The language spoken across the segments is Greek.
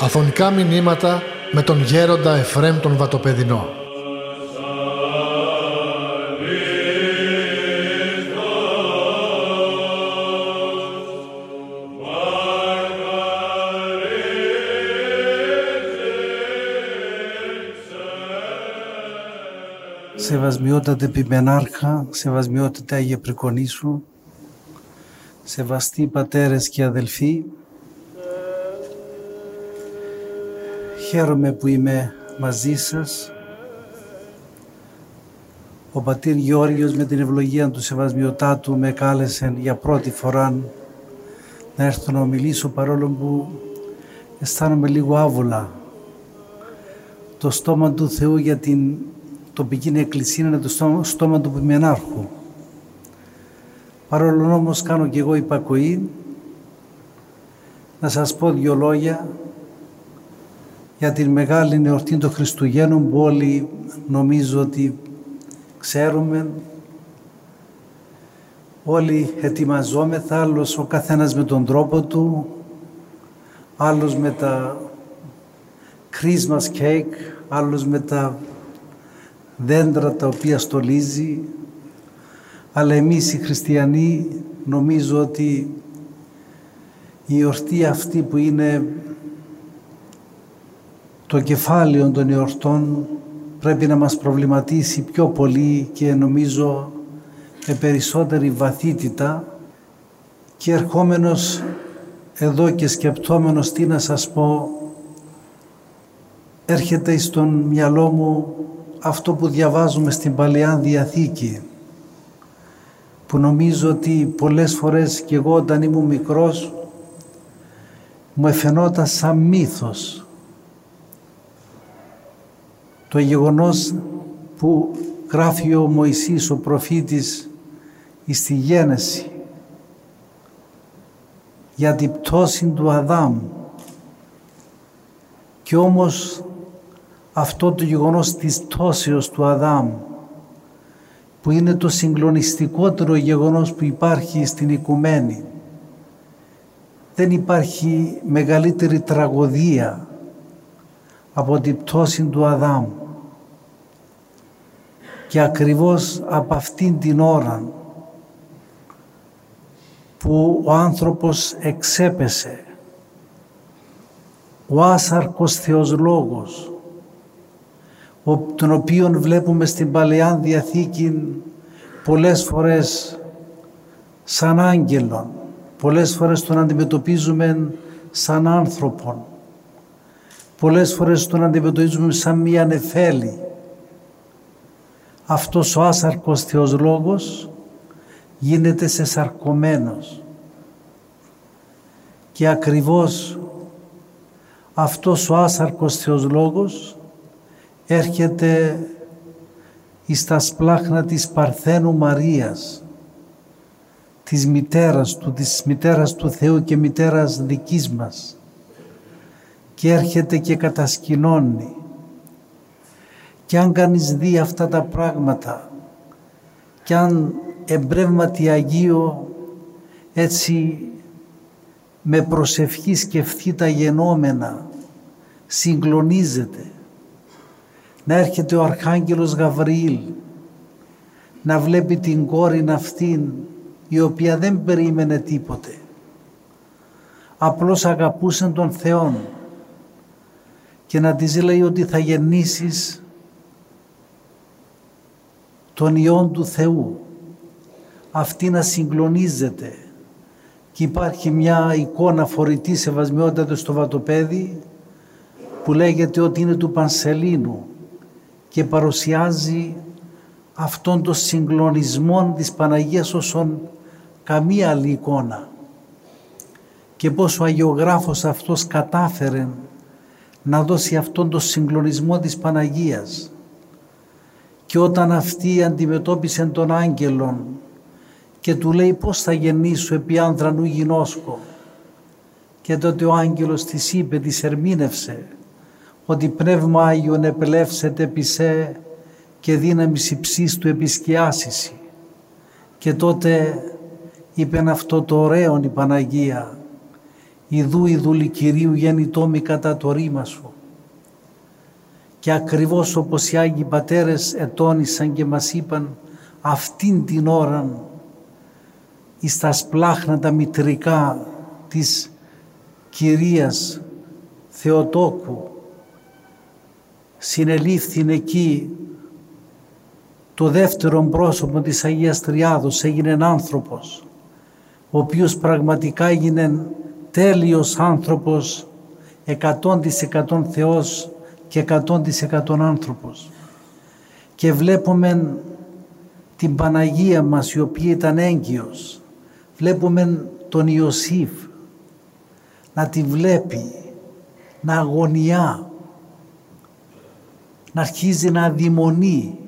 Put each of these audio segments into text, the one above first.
Αφωνικά μηνύματα με τον γέροντα Εφρέμ τον Βατοπεδινό. Σεβασμιότατε Πιμενάρχα, σεβασμιότατε Άγιε Πρικονίσου, σεβαστοί πατέρες και αδελφοί, Χαίρομαι που είμαι μαζί σας. Ο πατήρ Γεώργιος με την ευλογία του Σεβασμιωτάτου με κάλεσε για πρώτη φορά να έρθω να μιλήσω παρόλο που αισθάνομαι λίγο άβολα. Το στόμα του Θεού για την τοπική εκκλησία είναι το στόμα, στόμα του Πιμενάρχου. Παρόλο όμως κάνω και εγώ υπακοή να σας πω δύο λόγια για την μεγάλη εορτή των Χριστουγέννων που όλοι νομίζω ότι ξέρουμε όλοι ετοιμαζόμεθα, άλλος ο καθένας με τον τρόπο του, άλλος με τα Christmas cake, άλλος με τα δέντρα τα οποία στολίζει, αλλά εμείς οι χριστιανοί νομίζω ότι η εορτή αυτή που είναι το κεφάλαιο των εορτών πρέπει να μας προβληματίσει πιο πολύ και νομίζω με περισσότερη βαθύτητα. Και ερχόμενος εδώ και σκεπτόμενος τι να σας πω έρχεται στον μυαλό μου αυτό που διαβάζουμε στην Παλαιά Διαθήκη που νομίζω ότι πολλές φορές και εγώ όταν ήμουν μικρός μου εφαινόταν σαν μύθος το γεγονός που γράφει ο Μωυσής ο προφήτης στη Γένεση για την πτώση του Αδάμ. Και όμως αυτό το γεγονός της πτώσεως του Αδάμ που είναι το συγκλονιστικότερο γεγονός που υπάρχει στην οικουμένη δεν υπάρχει μεγαλύτερη τραγωδία από την πτώση του Αδάμ. Και ακριβώς από αυτήν την ώρα που ο άνθρωπος εξέπεσε, ο άσαρκος Θεός Λόγος, τον οποίον βλέπουμε στην Παλαιά Διαθήκη πολλές φορές σαν άγγελον, πολλές φορές τον αντιμετωπίζουμε σαν άνθρωπον, πολλές φορές τον αντιμετωπίζουμε σαν μία νεφέλη. Αυτός ο άσαρκος Θεός Λόγος γίνεται σε σαρκωμένος. Και ακριβώς αυτός ο άσαρκος Θεός Λόγος έρχεται εις τα σπλάχνα της Παρθένου Μαρίας, της μητέρας του, της μητέρας του Θεού και μητέρας δικής μας και έρχεται και κατασκηνώνει. Και αν κανείς δει αυτά τα πράγματα και αν εμπρεύματι Αγίο έτσι με προσευχή σκεφτεί τα γενόμενα, συγκλονίζεται. Να έρχεται ο Αρχάγγελος Γαβριήλ, να βλέπει την κόρη αυτήν η οποία δεν περίμενε τίποτε. Απλώς αγαπούσε τον Θεόν και να της λέει ότι θα γεννήσεις τον Υιόν του Θεού. Αυτή να συγκλονίζεται και υπάρχει μια εικόνα φορητή σεβασμιότητα στο βατοπέδι που λέγεται ότι είναι του Πανσελίνου και παρουσιάζει αυτόν τον συγκλονισμό της Παναγίας όσον καμία άλλη εικόνα και πως ο Αγιογράφος αυτός κατάφερε να δώσει αυτόν τον συγκλονισμό της Παναγίας. Και όταν αυτή αντιμετώπισε τον άγγελον και του λέει πώς θα γεννήσω επί άνδρανου γινώσκω και τότε ο άγγελος της είπε, της ερμήνευσε ότι πνεύμα Άγιον επελεύσεται επί σε και δύναμης υψής του επισκιάσιση. Και τότε είπεν αυτό το ωραίο η Παναγία «Ιδού ιδούλη Κυρίου γεννητόμη κατά το ρήμα σου». Και ακριβώς όπως οι Άγιοι Πατέρες ετώνησαν και μας είπαν αυτήν την ώρα εις τα σπλάχνα μητρικά της Κυρίας Θεοτόκου συνελήφθην εκεί. Το δεύτερο πρόσωπο της Αγίας Τριάδος έγινε άνθρωπος ο οποίος πραγματικά έγινε τέλειος άνθρωπος εκατόν της εκατόν Θεός και εκατόν της εκατόν άνθρωπος. Και βλέπουμε την Παναγία μας η οποία ήταν έγκυος. Βλέπουμε τον Ιωσήφ να τη βλέπει να αγωνιά να αρχίζει να αδειμονεί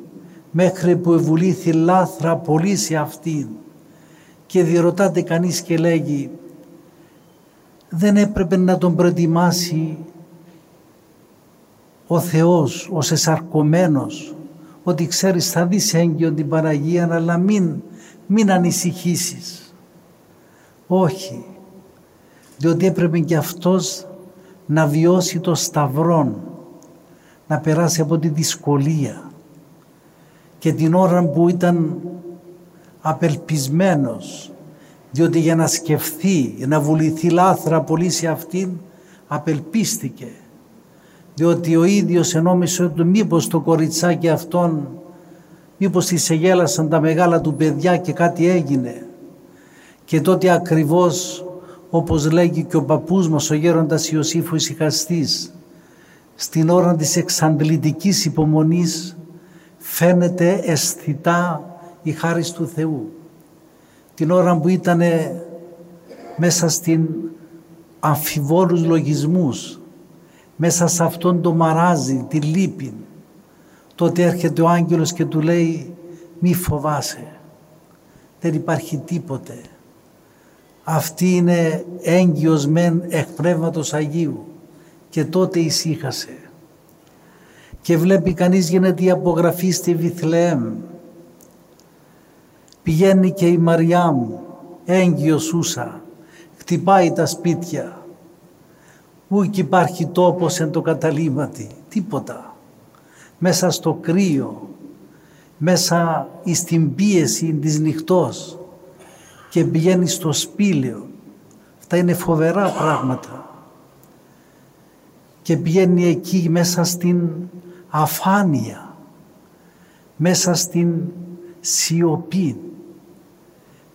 μέχρι που ευουλήθη λάθρα πολύ σε αυτήν και διερωτάται κανείς και λέγει δεν έπρεπε να τον προετοιμάσει ο Θεός, ο εσαρκωμένος, ότι ξέρεις θα δεις έγκυον την Παναγία αλλά μην, μην ανησυχήσεις. Όχι, διότι έπρεπε και αυτός να βιώσει το σταυρόν, να περάσει από τη δυσκολία και την ώρα που ήταν απελπισμένος διότι για να σκεφτεί, να βουληθεί λάθρα πολύ σε αυτήν απελπίστηκε. Διότι ο ίδιος ενόμισε ότι μήπως το κοριτσάκι αυτόν μήπως της εγέλασαν τα μεγάλα του παιδιά και κάτι έγινε. Και τότε ακριβώς όπως λέγει και ο παππούς μας ο γέροντας Ιωσήφου Ισυχαστής στην ώρα της εξαντλητικής υπομονής φαίνεται αισθητά η χάρη του Θεού. Την ώρα που ήταν μέσα στην αμφιβόλους λογισμούς, μέσα σε αυτόν το μαράζι, τη λύπη, τότε έρχεται ο άγγελος και του λέει μη φοβάσαι, δεν υπάρχει τίποτε. Αυτή είναι έγκυος μεν εκ Πνεύματος Αγίου και τότε ησύχασε. Και βλέπει κανείς γίνεται η απογραφή στη Βιθλεέμ. Πηγαίνει και η Μαριά μου, έγκυος ούσα, χτυπάει τα σπίτια. Ούκ υπάρχει τόπος εν το καταλήμματι, τίποτα. Μέσα στο κρύο, μέσα στην πίεση της νυχτός και πηγαίνει στο σπήλαιο. Αυτά είναι φοβερά πράγματα και πηγαίνει εκεί μέσα στην αφάνεια, μέσα στην σιωπή,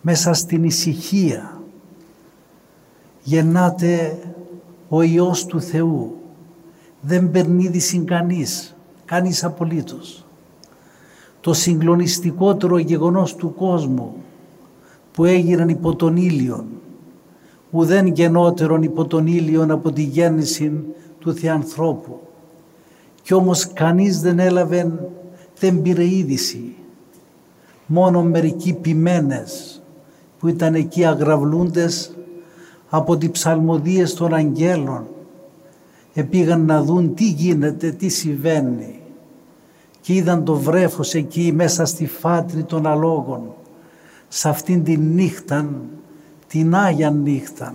μέσα στην ησυχία. Γεννάται ο Υιός του Θεού. Δεν περνίδησε κανείς, κανείς απολύτως. Το συγκλονιστικότερο γεγονός του κόσμου που έγιναν υπό τον ήλιον, ουδέν γενότερον υπό τον ήλιον από τη γέννηση του Θεανθρώπου. Κι όμως κανείς δεν έλαβε, δεν πήρε είδηση. Μόνο μερικοί ποιμένες που ήταν εκεί αγραβλούντες από τις ψαλμοδίες των αγγέλων επήγαν να δουν τι γίνεται, τι συμβαίνει και είδαν το βρέφος εκεί μέσα στη φάτρη των αλόγων σε αυτήν την νύχτα, την Άγια νύχτα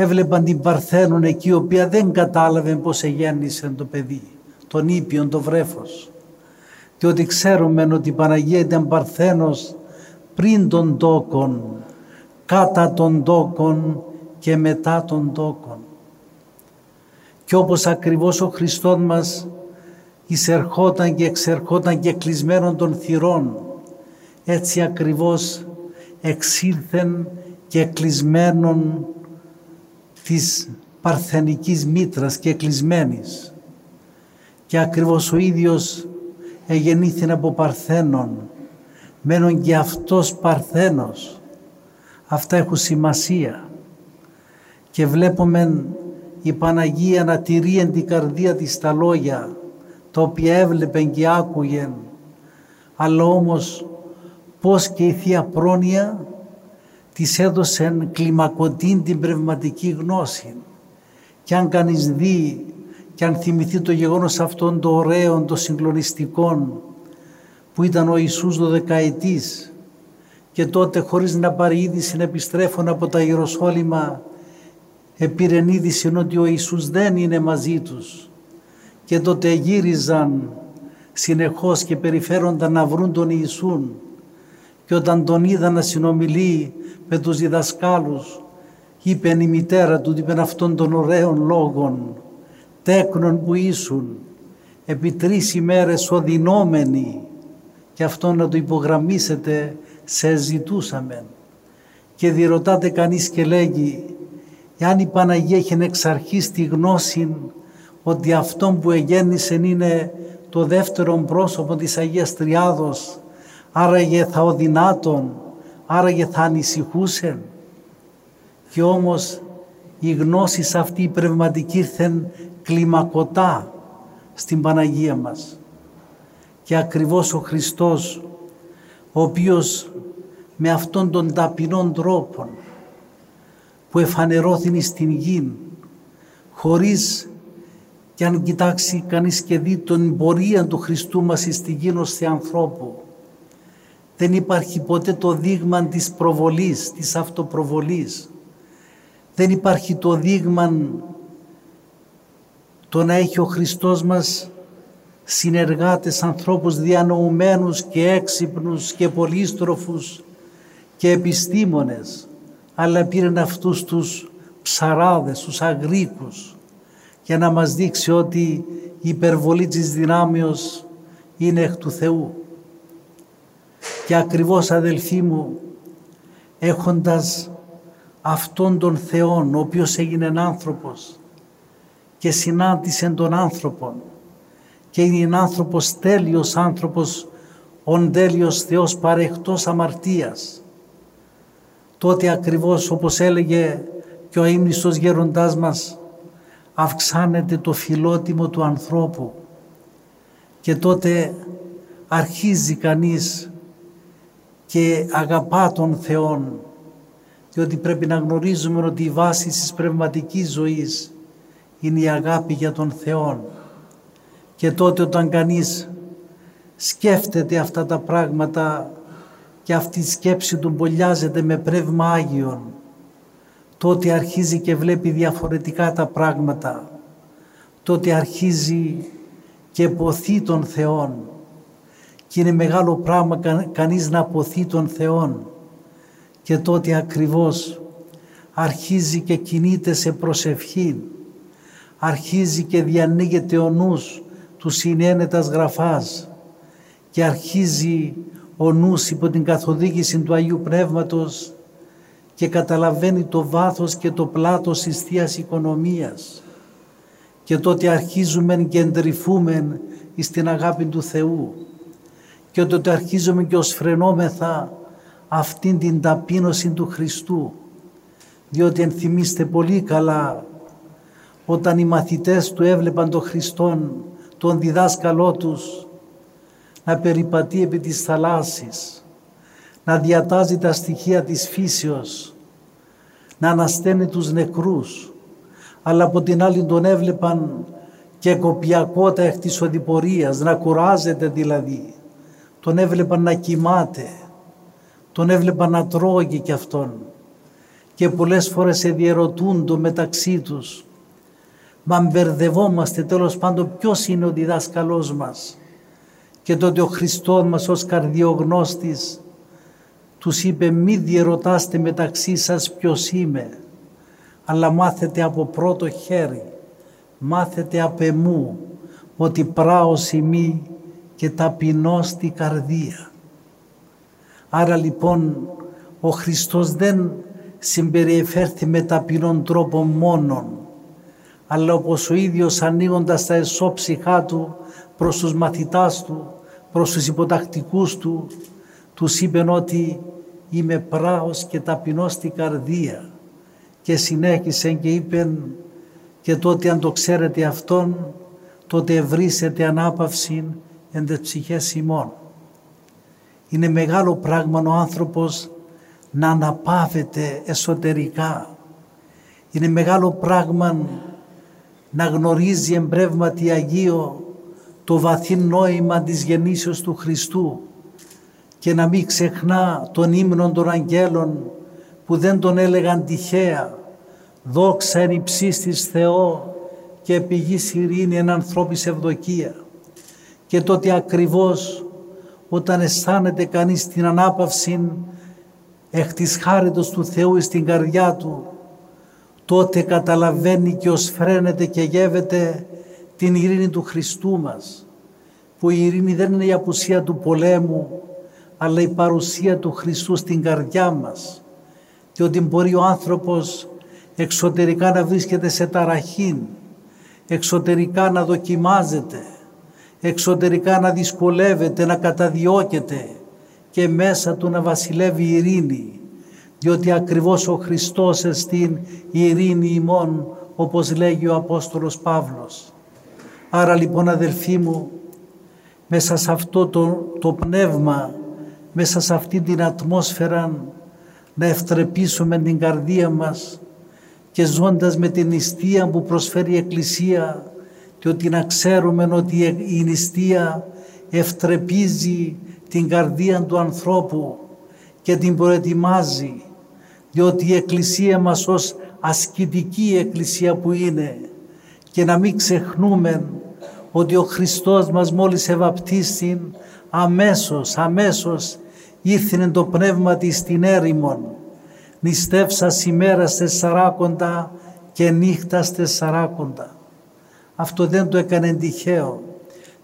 έβλεπαν την Παρθένον εκεί, η οποία δεν κατάλαβε πώς εγέννησε το παιδί, τον ήπιον, το βρέφος. Διότι ξέρουμε ότι η Παναγία ήταν Παρθένος πριν των τόκων, κατά των τόκων και μετά των τόκων. Και όπως ακριβώς ο Χριστός μας εισερχόταν και εξερχόταν και κλεισμένων των θυρών, έτσι ακριβώς εξήλθεν και κλεισμένων της παρθενικής μήτρας και κλεισμένης. Και ακριβώς ο ίδιος εγεννήθη από Παρθένων μένουν και αυτός Παρθένος. Αυτά έχουν σημασία. Και βλέπουμε η Παναγία να τηρεί εν την καρδία της τα λόγια τα οποία έβλεπε και άκουγε αλλά όμως πως και η Θεία Πρόνοια της έδωσεν κλιμακωτήν την πνευματική γνώση. Και αν κανείς δει και αν θυμηθεί το γεγονός αυτών το ωραίο, το συγκλονιστικό που ήταν ο Ιησούς δωδεκαετής και τότε χωρίς να πάρει είδηση να επιστρέφουν από τα Ιεροσόλυμα επήρεν είδηση ότι ο Ιησούς δεν είναι μαζί τους και τότε γύριζαν συνεχώς και περιφέρονταν να βρουν τον Ιησούν και όταν τον είδαν να συνομιλεί με τους διδασκάλους είπε η μητέρα του, είπε αυτών των ωραίων λόγων τέκνων που ήσουν επί τρεις ημέρες οδυνόμενοι και αυτό να το υπογραμμίσετε σε ζητούσαμε και διερωτάται κανείς και λέγει εάν η Παναγία έχει εξ αρχής τη γνώση ότι αυτό που εγέννησε είναι το δεύτερο πρόσωπο της Αγίας Τριάδος άραγε θα οδυνάτων, άραγε θα ανησυχούσε και όμως η γνώση αυτή η πνευματική ήρθεν κλιμακωτά στην Παναγία μας. Και ακριβώς ο Χριστός, ο οποίος με αυτόν τον ταπεινόν τρόπο που εφανερώθηνε στην γη, χωρίς και αν κοιτάξει κανείς και δει τον πορεία του Χριστού μας στη γη ως ανθρώπου, δεν υπάρχει ποτέ το δείγμα της προβολής, της αυτοπροβολής. Δεν υπάρχει το δείγμα το να έχει ο Χριστός μας συνεργάτες ανθρώπους διανοουμένους και έξυπνους και πολύστροφους και επιστήμονες αλλά πήραν αυτούς τους ψαράδες, τους αγρίκους για να μας δείξει ότι η υπερβολή της δυνάμεως είναι εκ του Θεού. Και ακριβώς αδελφοί μου έχοντας αυτόν τον Θεόν ο οποίος έγινε άνθρωπος και συνάντησε τον άνθρωπο και είναι άνθρωπος τέλειος άνθρωπος ον τέλειος Θεός παρεχτός αμαρτίας τότε ακριβώς όπως έλεγε και ο ύμνηστος γέροντάς μας αυξάνεται το φιλότιμο του ανθρώπου και τότε αρχίζει κανείς και αγαπά τον Θεόν διότι πρέπει να γνωρίζουμε ότι η βάση της πνευματικής ζωής είναι η αγάπη για τον Θεό. Και τότε όταν κανείς σκέφτεται αυτά τα πράγματα και αυτή η σκέψη του μπολιάζεται με πνεύμα Άγιον, τότε αρχίζει και βλέπει διαφορετικά τα πράγματα. Τότε αρχίζει και ποθεί τον Θεόν. Και είναι μεγάλο πράγμα κανείς να ποθεί τον Θεόν. Και τότε ακριβώς αρχίζει και κινείται σε προσευχή. Αρχίζει και διανοίγεται ο νους του συνένετας γραφάς. Και αρχίζει ο νους υπό την καθοδήγηση του Αγίου Πνεύματος και καταλαβαίνει το βάθος και το πλάτος της Θείας Οικονομίας. Και τότε αρχίζουμε και εντρυφούμε στην αγάπη του Θεού και τότε αρχίζουμε και ως φρενόμεθα αυτήν την ταπείνωση του Χριστού διότι ενθυμίστε πολύ καλά όταν οι μαθητές του έβλεπαν τον Χριστόν, τον διδάσκαλό τους, να περιπατεί επί της θαλάσσης, να διατάζει τα στοιχεία της φύσεως, να ανασταίνει τους νεκρούς, αλλά από την άλλη τον έβλεπαν και κοπιακότα εκ της οδηπορίας, να κουράζεται δηλαδή. Τον έβλεπαν να κοιμάται, τον έβλεπαν να τρώγει κι αυτόν και πολλές φορές εδιερωτούν το μεταξύ τους Μα μπερδευόμαστε τέλος πάντων ποιος είναι ο διδάσκαλός μας; Και τότε ο Χριστός μας ως καρδιογνώστης τους είπε μη διερωτάστε μεταξύ σας ποιος είμαι αλλά μάθετε από πρώτο χέρι, μάθετε απ' εμού ότι πράος ημί και ταπεινώς τη καρδία. Άρα λοιπόν ο Χριστός δεν συμπεριεφέρθη με ταπεινόν τρόπο μόνον αλλά όπως ο ίδιος ανοίγοντας τα εσώψυχά του προς τους μαθητάς του, προς τους υποτακτικούς του, τους είπε ότι είμαι πράος και ταπεινός στην καρδία και συνέχισε και είπε και τότε αν το ξέρετε αυτόν τότε ευρύσετε ανάπαυση εν τες ψυχές ημών. Είναι μεγάλο πράγμα ο άνθρωπος να αναπαύεται εσωτερικά. Είναι μεγάλο πράγμα να γνωρίζει εμπρεύματι Αγίο το βαθύ νόημα της γεννήσεως του Χριστού και να μην ξεχνά τον ύμνο των αγγέλων που δεν τον έλεγαν τυχαία δόξα εν υψίστης Θεό και πηγή ειρήνη εν ανθρώπης ευδοκία και τότε ακριβώς όταν αισθάνεται κανείς την ανάπαυση εκ της χάριτος του Θεού στην καρδιά του τότε καταλαβαίνει και ως φρένεται και γεύεται την ειρήνη του Χριστού μας που η ειρήνη δεν είναι η απουσία του πολέμου αλλά η παρουσία του Χριστού στην καρδιά μας και ότι μπορεί ο άνθρωπος εξωτερικά να βρίσκεται σε ταραχήν, εξωτερικά να δοκιμάζεται, εξωτερικά να δυσκολεύεται, να καταδιώκεται και μέσα του να βασιλεύει η ειρήνη, διότι ακριβώς ο Χριστός εστίν η ειρήνη ημών, όπως λέγει ο Απόστολος Παύλος. Άρα λοιπόν αδελφοί μου, μέσα σε αυτό το, το πνεύμα, μέσα σε αυτή την ατμόσφαιρα να ευτρεπήσουμε την καρδία μας και ζώντας με την νηστεία που προσφέρει η Εκκλησία και ότι να ξέρουμε ότι η νηστεία ευτρεπίζει την καρδία του ανθρώπου και την προετοιμάζει διότι η Εκκλησία μας ως ασκητική Εκκλησία που είναι και να μην ξεχνούμε ότι ο Χριστός μας μόλις ευαπτίστην αμέσως, αμέσως ήρθινε το πνεύμα της στην έρημον νηστεύσας ημέρας τεσσαράκοντα και νύχτας τεσσαράκοντα. Αυτό δεν το έκανε τυχαίο,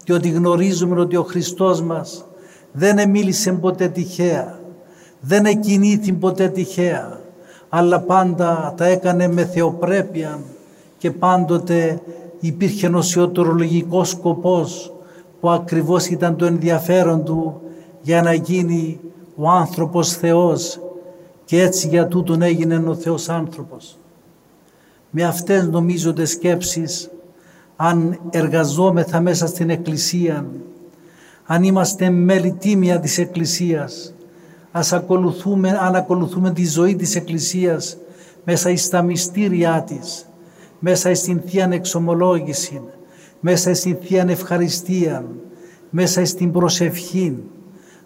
διότι γνωρίζουμε ότι ο Χριστός μας δεν εμίλησε ποτέ τυχαία, δεν εκινήθη ποτέ τυχαία, αλλά πάντα τα έκανε με θεοπρέπεια και πάντοτε υπήρχε νοσιοτρολογικός σκοπός που ακριβώς ήταν το ενδιαφέρον του για να γίνει ο άνθρωπος Θεός και έτσι για τούτον έγινε ο Θεός άνθρωπος. Με αυτές νομίζονται σκέψεις αν εργαζόμεθα μέσα στην Εκκλησία, αν είμαστε μέλη τίμια της Εκκλησίας, ας ακολουθούμε, αν ακολουθούμε τη ζωή της Εκκλησίας μέσα στα μυστήριά της, μέσα στην Θεία Εξομολόγηση, μέσα στην Θεία Ευχαριστία, μέσα στην προσευχή,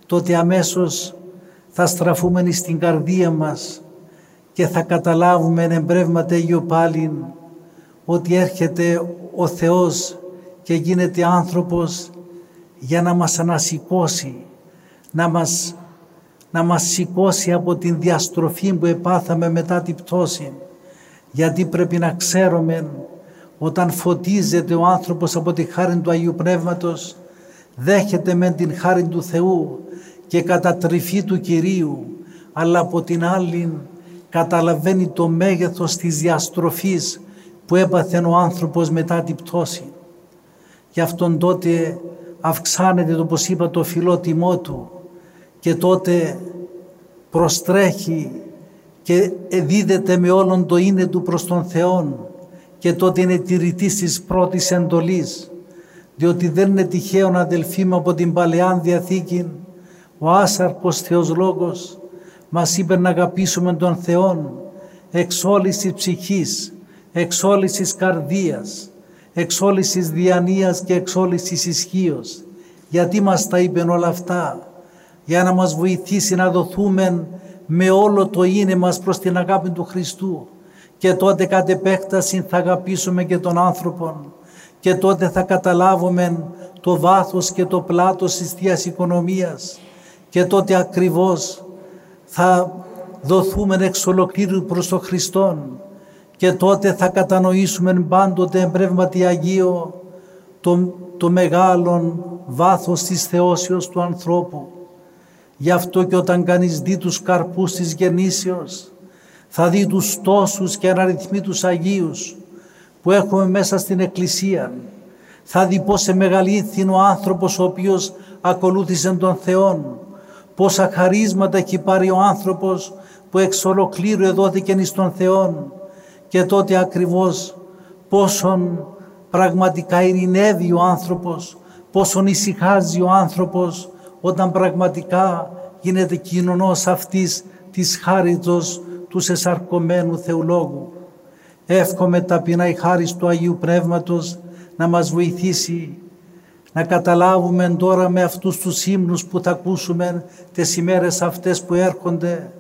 τότε αμέσως θα στραφούμε στην καρδία μας και θα καταλάβουμε εν εμπρεύμα Τέγιο πάλιν ότι έρχεται ο Θεός και γίνεται άνθρωπος για να μας ανασηκώσει, να μας, να μας σηκώσει από την διαστροφή που επάθαμε μετά την πτώση. Γιατί πρέπει να ξέρουμε όταν φωτίζεται ο άνθρωπος από τη χάρη του Αγίου Πνεύματος δέχεται με την χάρη του Θεού και κατατρυφή του Κυρίου, αλλά από την άλλη καταλαβαίνει το μέγεθος της διαστροφής που έπαθε ο άνθρωπος μετά την πτώση. Γι' αυτόν τότε αυξάνεται, όπως είπα, το φιλότιμό του και τότε προστρέχει και δίδεται με όλον το είναι του προς τον Θεόν και τότε είναι τηρητής της πρώτης εντολής διότι δεν είναι τυχαίο αδελφοί μου από την Παλαιά Διαθήκη ο άσαρκος Θεός Λόγος μας είπε να αγαπήσουμε τον Θεόν εξ όλης της ψυχής, εξ όλης της καρδίας, εξ όλης της διανοίας και εξ όλης της ισχύος. Γιατί μας τα είπε όλα αυτά, για να μας βοηθήσει να δοθούμε με όλο το είναι μας προς την αγάπη του Χριστού. Και τότε κατ' επέκταση θα αγαπήσουμε και τον άνθρωπο και τότε θα καταλάβουμε το βάθος και το πλάτος της Θείας Οικονομίας. Και τότε ακριβώς θα δοθούμε εξ ολοκλήρου προς τον Χριστόν και τότε θα κατανοήσουμε πάντοτε εμπρεύματι Αγίο το, το μεγάλο βάθος της θεώσεως του ανθρώπου. Γι' αυτό και όταν κανείς δει τους καρπούς της γεννήσεως θα δει τους τόσους και αναριθμίτους Αγίους που έχουμε μέσα στην Εκκλησία. Θα δει πως μεγαλύτερο ο άνθρωπος ο οποίος ακολούθησε τον Θεόν πόσα χαρίσματα έχει πάρει ο άνθρωπος που εξ ολοκλήρου εδόθηκε εις τον Θεόν και τότε ακριβώς πόσον πραγματικά ειρηνεύει ο άνθρωπος, πόσον ησυχάζει ο άνθρωπος όταν πραγματικά γίνεται κοινωνός αυτής της χάριτος του σεσαρκωμένου Θεολόγου. Εύχομαι ταπεινά η χάρις του Αγίου Πνεύματος να μας βοηθήσει να καταλάβουμε τώρα με αυτούς τους ύμνους που θα ακούσουμε τις ημέρες αυτές που έρχονται,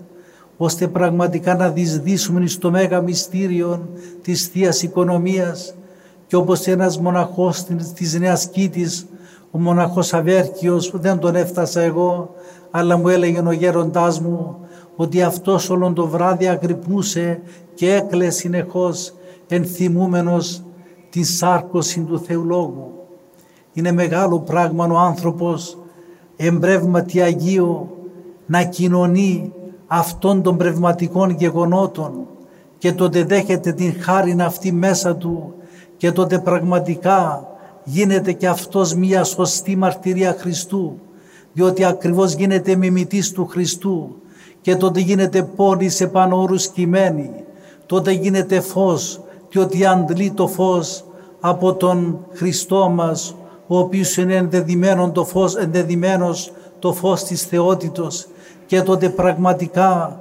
ώστε πραγματικά να δυσδύσουμε στο μέγα μυστήριο της θείας Οικονομίας και όπως ένας μοναχός της Νέας Κήτης, ο μοναχός Αβέρκιος, δεν τον έφτασα εγώ, αλλά μου έλεγε ο γέροντάς μου ότι αυτός όλον το βράδυ αγρυπνούσε και έκλαιγε συνεχώς ενθυμούμενος την σάρκωση του Θεού Λόγου. Είναι μεγάλο πράγμα ο άνθρωπος εμπρεύματι Αγίο να κοινωνεί αυτών των πνευματικών γεγονότων και τότε δέχεται την χάρη αυτή μέσα του και τότε πραγματικά γίνεται και αυτός μια σωστή μαρτυρία Χριστού διότι ακριβώς γίνεται μιμητής του Χριστού και τότε γίνεται πόνη σε πάνω όρους κειμένη τότε γίνεται φως διότι αντλεί το φως από τον Χριστό μας ο οποίος είναι ενδεδειμένο το φως, ενδεδειμένος το φως της θεότητος και τότε πραγματικά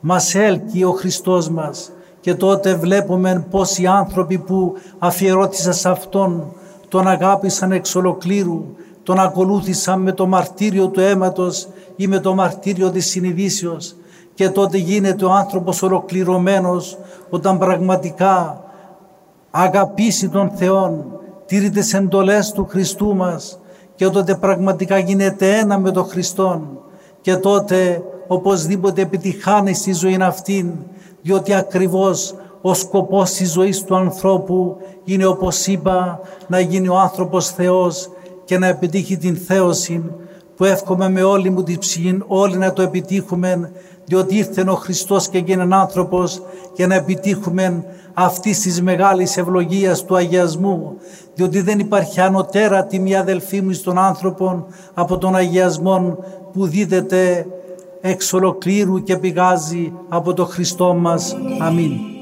μας έλκει ο Χριστός μας. Και τότε βλέπουμε πως οι άνθρωποι που αφιερώτησαν σε Αυτόν τον αγάπησαν εξ ολοκλήρου, τον ακολούθησαν με το μαρτύριο του αίματος ή με το μαρτύριο της συνειδήσεως. Και τότε γίνεται ο άνθρωπος ολοκληρωμένος όταν πραγματικά αγαπήσει τον Θεόν, τήρει τις εντολές του Χριστού μας. Και τότε πραγματικά γίνεται ένα με τον Χριστόν και τότε οπωσδήποτε επιτυχάνει στη ζωή αυτήν διότι ακριβώς ο σκοπός της ζωής του ανθρώπου είναι όπως είπα να γίνει ο άνθρωπος Θεός και να επιτύχει την θέωση που εύχομαι με όλη μου την ψυχή όλοι να το επιτύχουμε διότι ήρθε ο Χριστός και γίνει άνθρωπος για να επιτύχουμε αυτής της μεγάλης ευλογίας του αγιασμού, διότι δεν υπάρχει ανωτέρα τιμή αδελφή μου στον άνθρωπο από τον αγιασμό που δίδεται εξ ολοκλήρου και πηγάζει από το Χριστό μας. Αμήν.